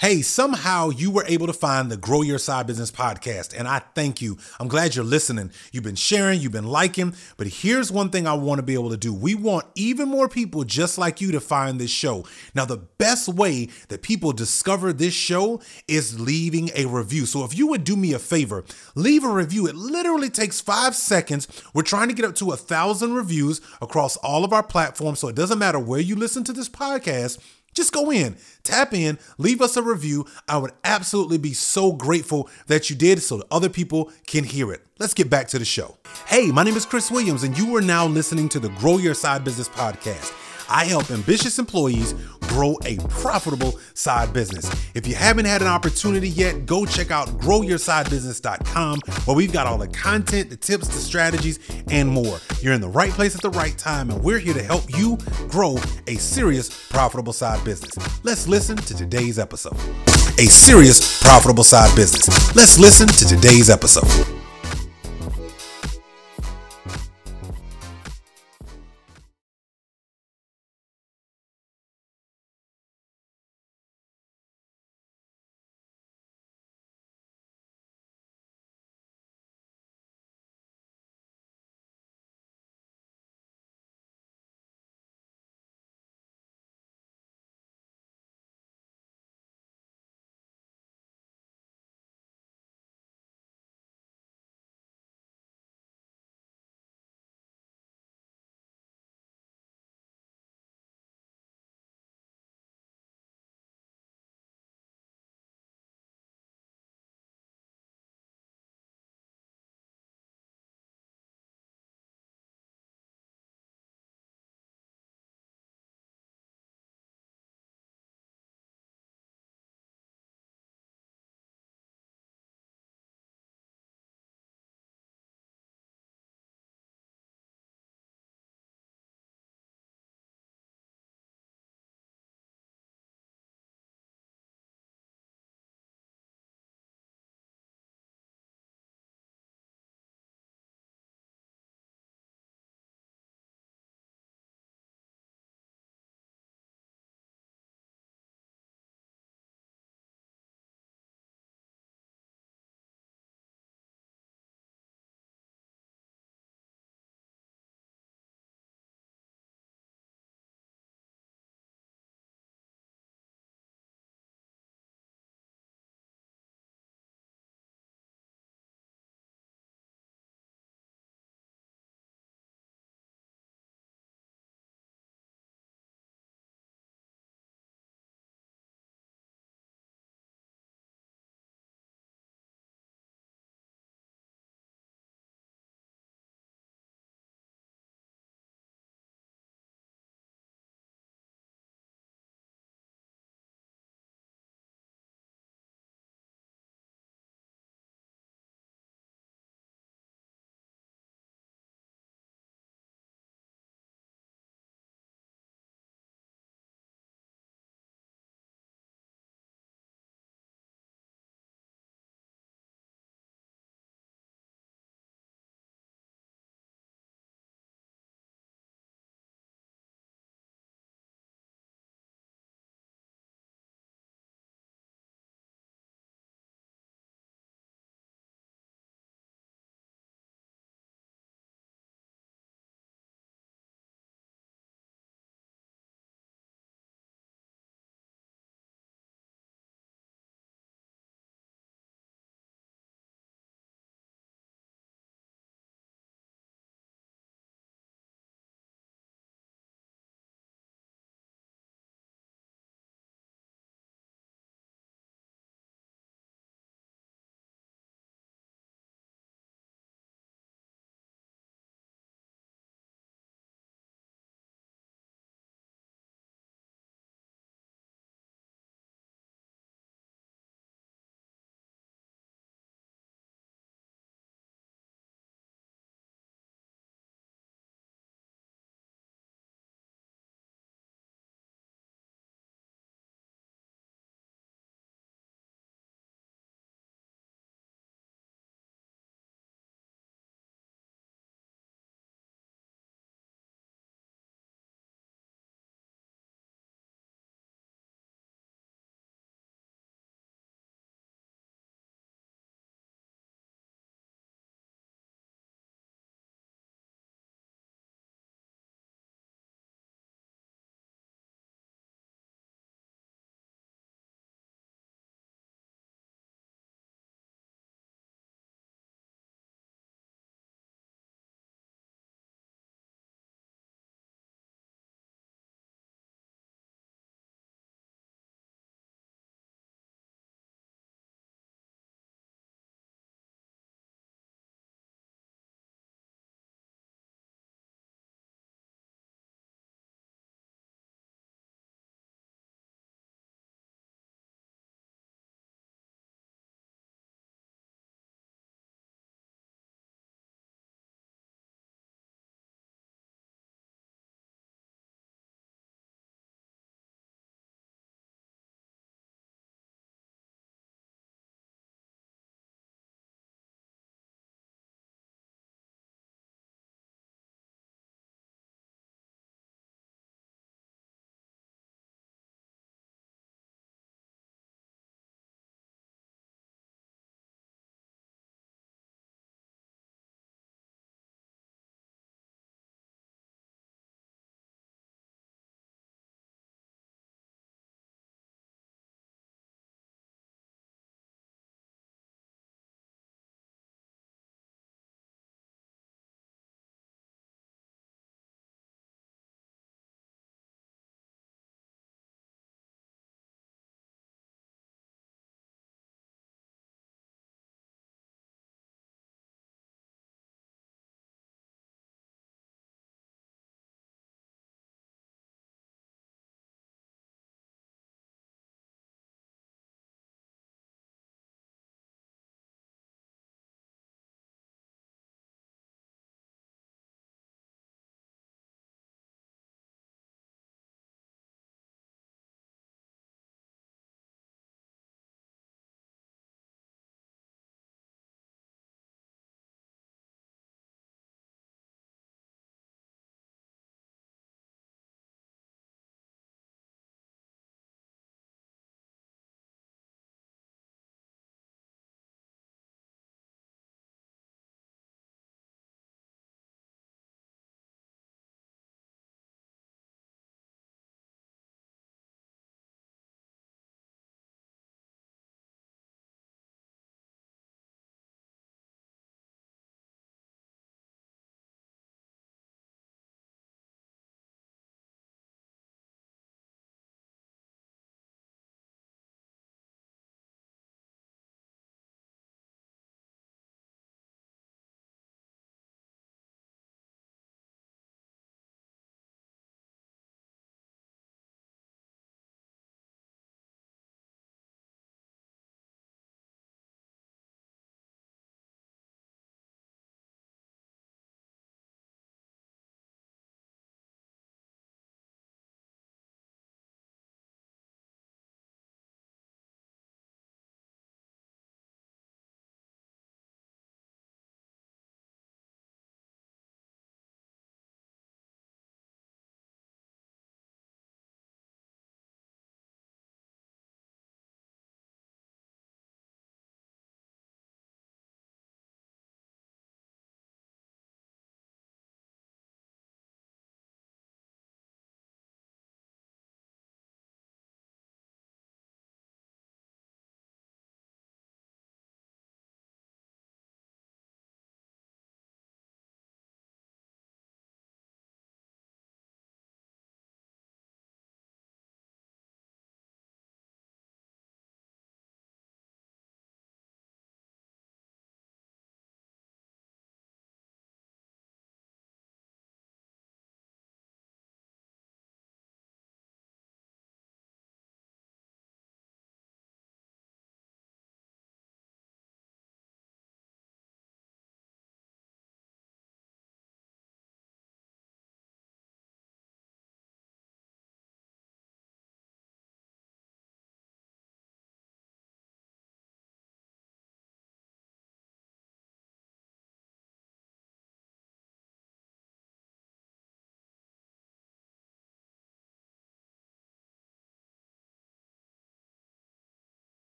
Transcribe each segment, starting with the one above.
Hey, somehow you were able to find the Grow Your Side Business podcast, and I thank you. I'm glad you're listening. You've been sharing, you've been liking, but here's one thing I want to be able to do. We want even more people just like you to find this show. Now, the best way that people discover this show is leaving a review. So if you would do me a favor, leave a review. It literally takes five seconds. We're trying to get up to a thousand reviews across all of our platforms, so it doesn't matter where you listen to this podcast just go in, tap in, leave us a review. I would absolutely be so grateful that you did so that other people can hear it. Let's get back to the show. Hey, my name is Chris Williams, and you are now listening to the Grow Your Side Business podcast. I help ambitious employees grow a profitable side business. If you haven't had an opportunity yet, go check out growyoursidebusiness.com where we've got all the content, the tips, the strategies, and more. You're in the right place at the right time, and we're here to help you grow a serious, profitable side business. Let's listen to today's episode. A serious, profitable side business. Let's listen to today's episode.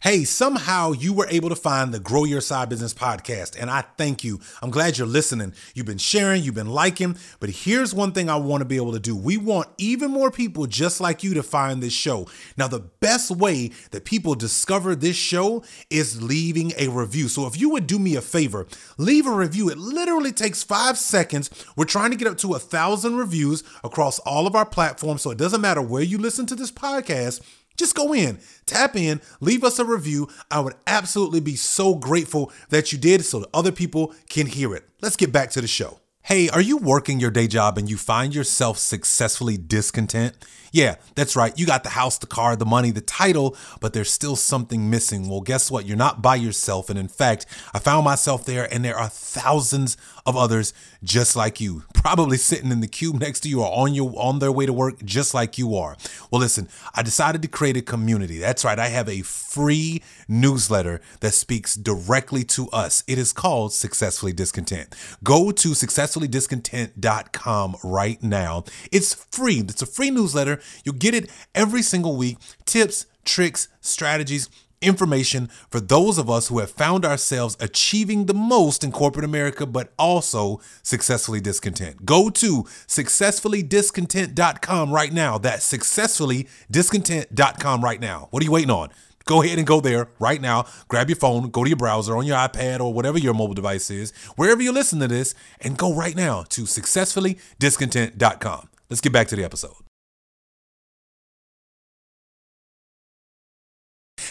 Hey, somehow you were able to find the Grow Your Side Business podcast, and I thank you. I'm glad you're listening. You've been sharing, you've been liking, but here's one thing I want to be able to do. We want even more people just like you to find this show. Now, the best way that people discover this show is leaving a review. So if you would do me a favor, leave a review. It literally takes five seconds. We're trying to get up to a thousand reviews across all of our platforms, so it doesn't matter where you listen to this podcast. Just go in, tap in, leave us a review. I would absolutely be so grateful that you did so that other people can hear it. Let's get back to the show. Hey, are you working your day job and you find yourself successfully discontent? Yeah, that's right. You got the house, the car, the money, the title, but there's still something missing. Well, guess what? You're not by yourself. And in fact, I found myself there, and there are thousands of others just like you, probably sitting in the cube next to you or on your on their way to work just like you are. Well, listen, I decided to create a community. That's right. I have a free newsletter that speaks directly to us. It is called Successfully Discontent. Go to successfullydiscontent.com right now. It's free. It's a free newsletter. You'll get it every single week. Tips, tricks, strategies, information for those of us who have found ourselves achieving the most in corporate America, but also successfully discontent. Go to successfullydiscontent.com right now. That's successfullydiscontent.com right now. What are you waiting on? Go ahead and go there right now. Grab your phone, go to your browser on your iPad or whatever your mobile device is, wherever you listen to this, and go right now to successfullydiscontent.com. Let's get back to the episode.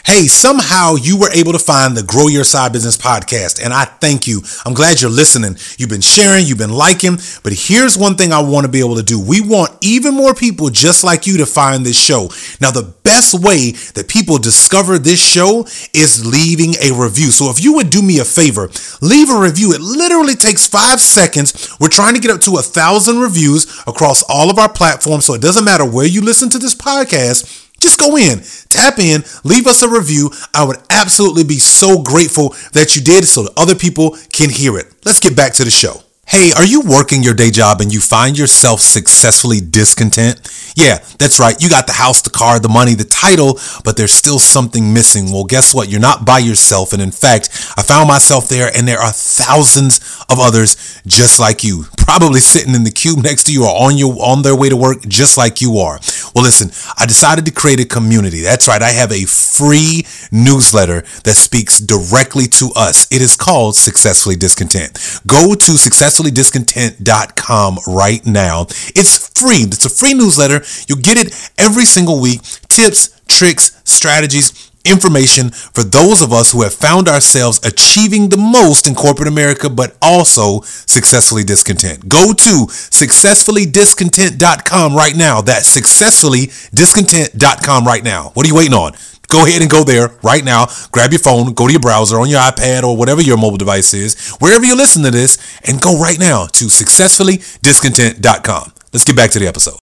Hey, somehow you were able to find the Grow Your Side Business podcast, and I thank you. I'm glad you're listening. You've been sharing, you've been liking, but here's one thing I want to be able to do. We want even more people just like you to find this show. Now, the best way that people discover this show is leaving a review. So if you would do me a favor, leave a review. It literally takes five seconds. We're trying to get up to a thousand reviews across all of our platforms, so it doesn't matter where you listen to this podcast. Just go in, tap in, leave us a review. I would absolutely be so grateful that you did so that other people can hear it. Let's get back to the show. Hey, are you working your day job and you find yourself successfully discontent? Yeah, that's right. You got the house, the car, the money, the title, but there's still something missing. Well, guess what? You're not by yourself. And in fact, I found myself there and there are thousands of others just like you, probably sitting in the cube next to you or on your on their way to work just like you are. Well, listen, I decided to create a community. That's right. I have a free newsletter that speaks directly to us. It is called Successfully Discontent. Go to successfullydiscontent.com right now. It's free. It's a free newsletter. You'll get it every single week. Tips, tricks, strategies, information for those of us who have found ourselves achieving the most in corporate America, but also successfully discontent. Go to successfullydiscontent.com right now. That's successfullydiscontent.com right now. What are you waiting on? Go ahead and go there right now. Grab your phone, go to your browser on your iPad or whatever your mobile device is, wherever you listen to this, and go right now to successfullydiscontent.com. Let's get back to the episode.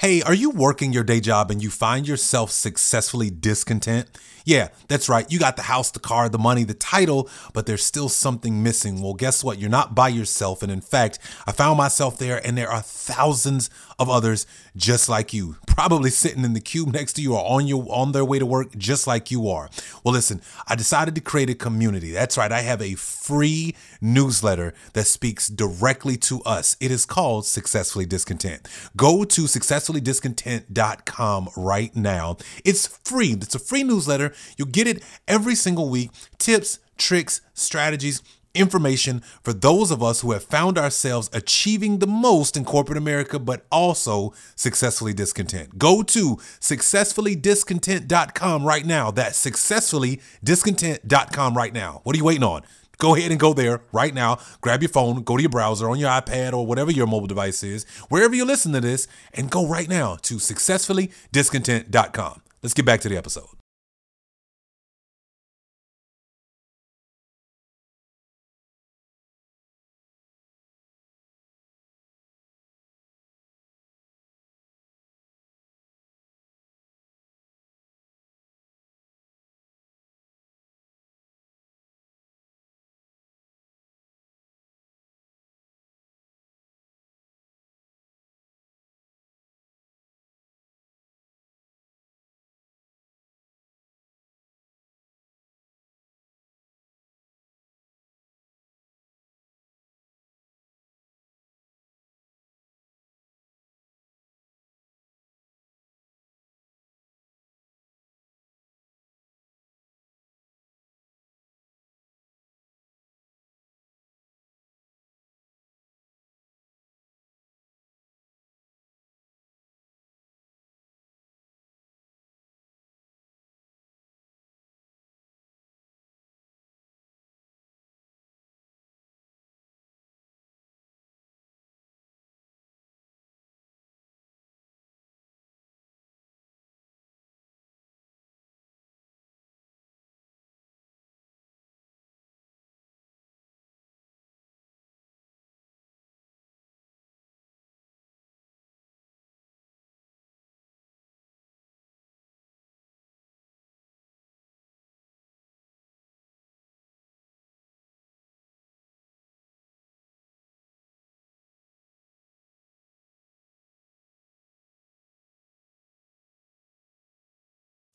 Hey, are you working your day job and you find yourself successfully discontent? Yeah, that's right. You got the house, the car, the money, the title, but there's still something missing. Well, guess what? You're not by yourself. And in fact, I found myself there, and there are thousands of others just like you, probably sitting in the cube next to you or on your on their way to work just like you are. Well, listen, I decided to create a community. That's right. I have a free newsletter that speaks directly to us. It is called Successfully Discontent. Go to successfullydiscontent.com right now. It's free. It's a free newsletter. You'll get it every single week. Tips, tricks, strategies, information for those of us who have found ourselves achieving the most in corporate America, but also successfully discontent. Go to successfullydiscontent.com right now. That's successfullydiscontent.com right now. What are you waiting on? Go ahead and go there right now. Grab your phone, go to your browser on your iPad or whatever your mobile device is, wherever you listen to this, and go right now to successfullydiscontent.com. Let's get back to the episode.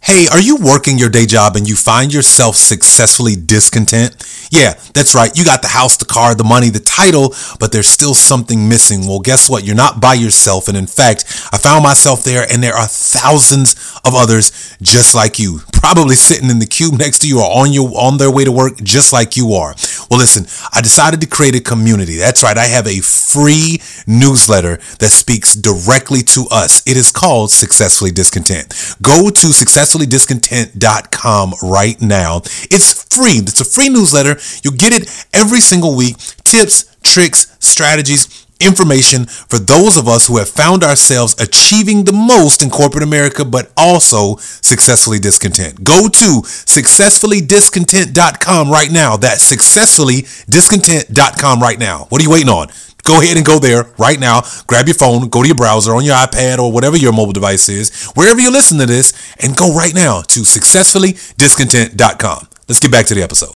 Hey, are you working your day job and you find yourself successfully discontent? Yeah, that's right. You got the house, the car, the money, the title, but there's still something missing. Well, guess what? You're not by yourself. And in fact, I found myself there and there are thousands of others just like you, probably sitting in the cube next to you or on your on their way to work just like you are. Well, listen, I decided to create a community. That's right. I have a free newsletter that speaks directly to us. It is called Successfully Discontent. Go to successfullydiscontent.com right now. It's free. It's a free newsletter. You'll get it every single week. Tips, tricks, strategies, information for those of us who have found ourselves achieving the most in corporate America, but also successfully discontent. Go to successfullydiscontent.com right now. That's successfullydiscontent.com right now. What are you waiting on? Go ahead and go there right now. Grab your phone, go to your browser on your iPad or whatever your mobile device is, wherever you listen to this, and go right now to successfullydiscontent.com. Let's get back to the episode.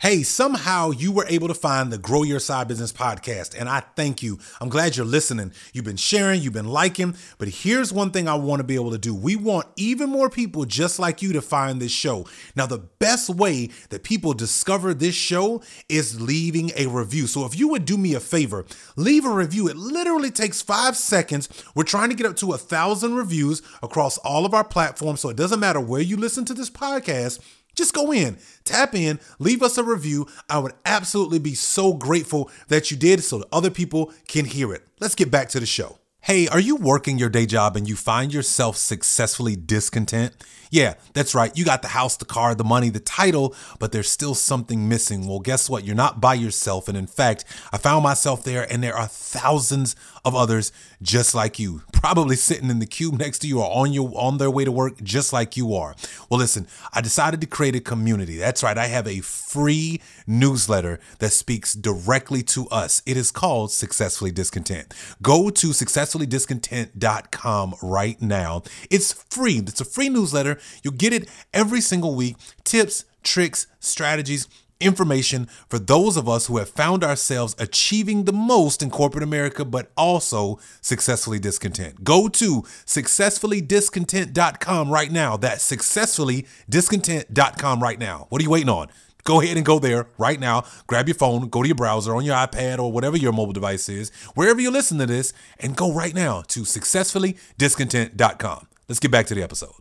Hey, somehow you were able to find the Grow Your Side Business podcast, and I thank you. I'm glad you're listening. You've been sharing, you've been liking, but here's one thing I want to be able to do. We want even more people just like you to find this show. Now, the best way that people discover this show is leaving a review. So if you would do me a favor, leave a review. It literally takes five seconds. We're trying to get up to a thousand reviews across all of our platforms, so it doesn't matter where you listen to this podcast just go in, tap in, leave us a review. I would absolutely be so grateful that you did so that other people can hear it. Let's get back to the show. Hey, are you working your day job and you find yourself successfully discontent? Yeah, that's right. You got the house, the car, the money, the title, but there's still something missing. Well, guess what? You're not by yourself. And in fact, I found myself there and there are thousands of others just like you, probably sitting in the cube next to you or on your on their way to work just like you are. Well, listen, I decided to create a community. That's right. I have a free newsletter that speaks directly to us. It is called Successfully Discontent. Go to successfullydiscontent.com right now. It's free. It's a free newsletter. You'll get it every single week. Tips, tricks, strategies, information for those of us who have found ourselves achieving the most in corporate America, but also successfully discontent. Go to successfullydiscontent.com right now. That's successfullydiscontent.com right now. What are you waiting on? Go ahead and go there right now. Grab your phone, go to your browser on your iPad or whatever your mobile device is, wherever you listen to this, and go right now to successfullydiscontent.com. Let's get back to the episode.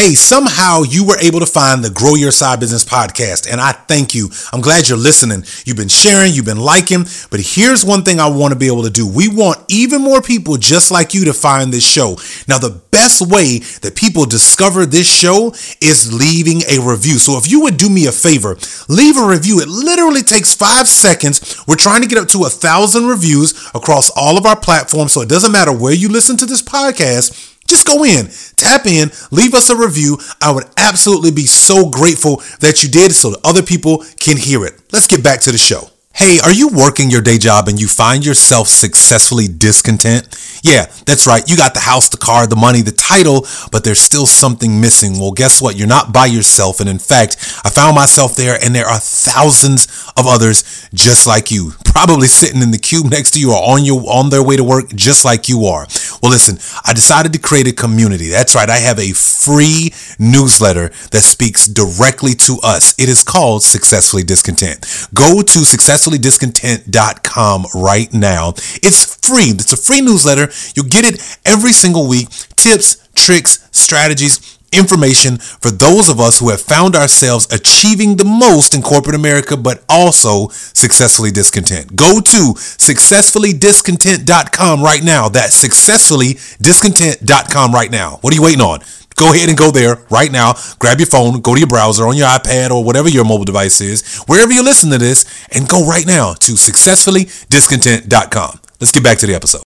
Hey, somehow you were able to find the Grow Your Side Business podcast, and I thank you. I'm glad you're listening. You've been sharing, you've been liking, but here's one thing I want to be able to do. We want even more people just like you to find this show. Now, the best way that people discover this show is leaving a review. So if you would do me a favor, leave a review. It literally takes five seconds. We're trying to get up to a thousand reviews across all of our platforms, so it doesn't matter where you listen to this podcast just go in, tap in, leave us a review. I would absolutely be so grateful that you did so that other people can hear it. Let's get back to the show. Hey, are you working your day job and you find yourself successfully discontent? Yeah, that's right. You got the house, the car, the money, the title, but there's still something missing. Well, guess what? You're not by yourself. And in fact, I found myself there and there are thousands of others just like you, probably sitting in the cube next to you or on your on their way to work just like you are. Well, listen, I decided to create a community. That's right. I have a free newsletter that speaks directly to us. It is called Successfully Discontent. Go to successfullydiscontent.com right now. It's free. It's a free newsletter. You'll get it every single week. Tips, tricks, strategies, information for those of us who have found ourselves achieving the most in corporate America, but also successfully discontent. Go to successfullydiscontent.com right now. That's successfullydiscontent.com right now. What are you waiting on? Go ahead and go there right now. Grab your phone, go to your browser on your iPad or whatever your mobile device is, wherever you listen to this, and go right now to successfullydiscontent.com. Let's get back to the episode.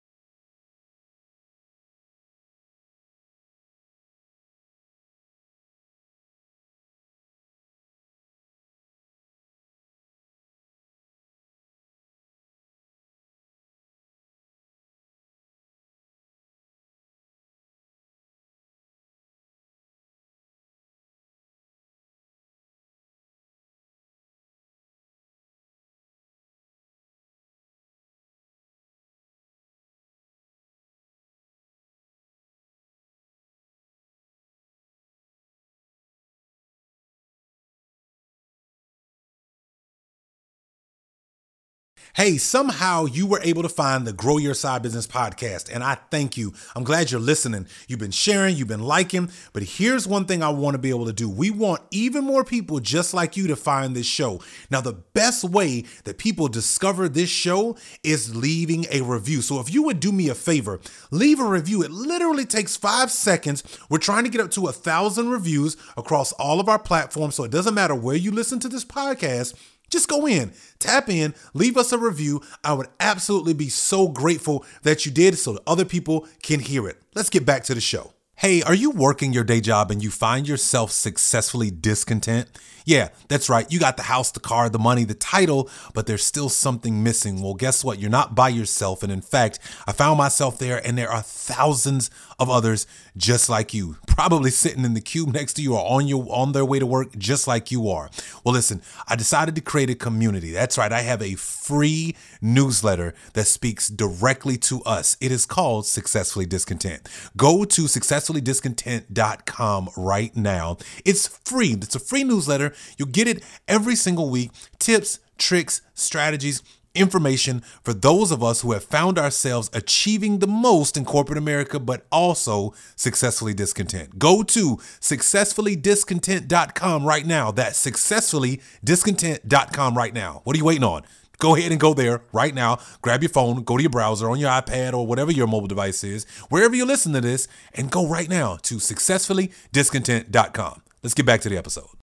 Hey, somehow you were able to find the Grow Your Side Business podcast, and I thank you. I'm glad you're listening. You've been sharing, you've been liking, but here's one thing I want to be able to do. We want even more people just like you to find this show. Now, the best way that people discover this show is leaving a review. So if you would do me a favor, leave a review. It literally takes five seconds. We're trying to get up to a thousand reviews across all of our platforms, so it doesn't matter where you listen to this podcast. Just go in, tap in, leave us a review. I would absolutely be so grateful that you did so that other people can hear it. Let's get back to the show. Hey, are you working your day job and you find yourself successfully discontent? Yeah, that's right. You got the house, the car, the money, the title, but there's still something missing. Well, guess what? You're not by yourself. And in fact, I found myself there and there are thousands of others just like you, probably sitting in the cube next to you or on your on their way to work just like you are. Well, listen, I decided to create a community. That's right. I have a free newsletter that speaks directly to us. It is called Successfully Discontent. Go to successfullydiscontent.com right now. It's free. It's a free newsletter. You'll get it every single week. Tips, tricks, strategies, information for those of us who have found ourselves achieving the most in corporate America, but also successfully discontent. Go to successfullydiscontent.com right now. That's successfullydiscontent.com right now. What are you waiting on? Go ahead and go there right now. Grab your phone, go to your browser on your iPad or whatever your mobile device is, wherever you listen to this, and go right now to successfullydiscontent.com. Let's get back to the episode.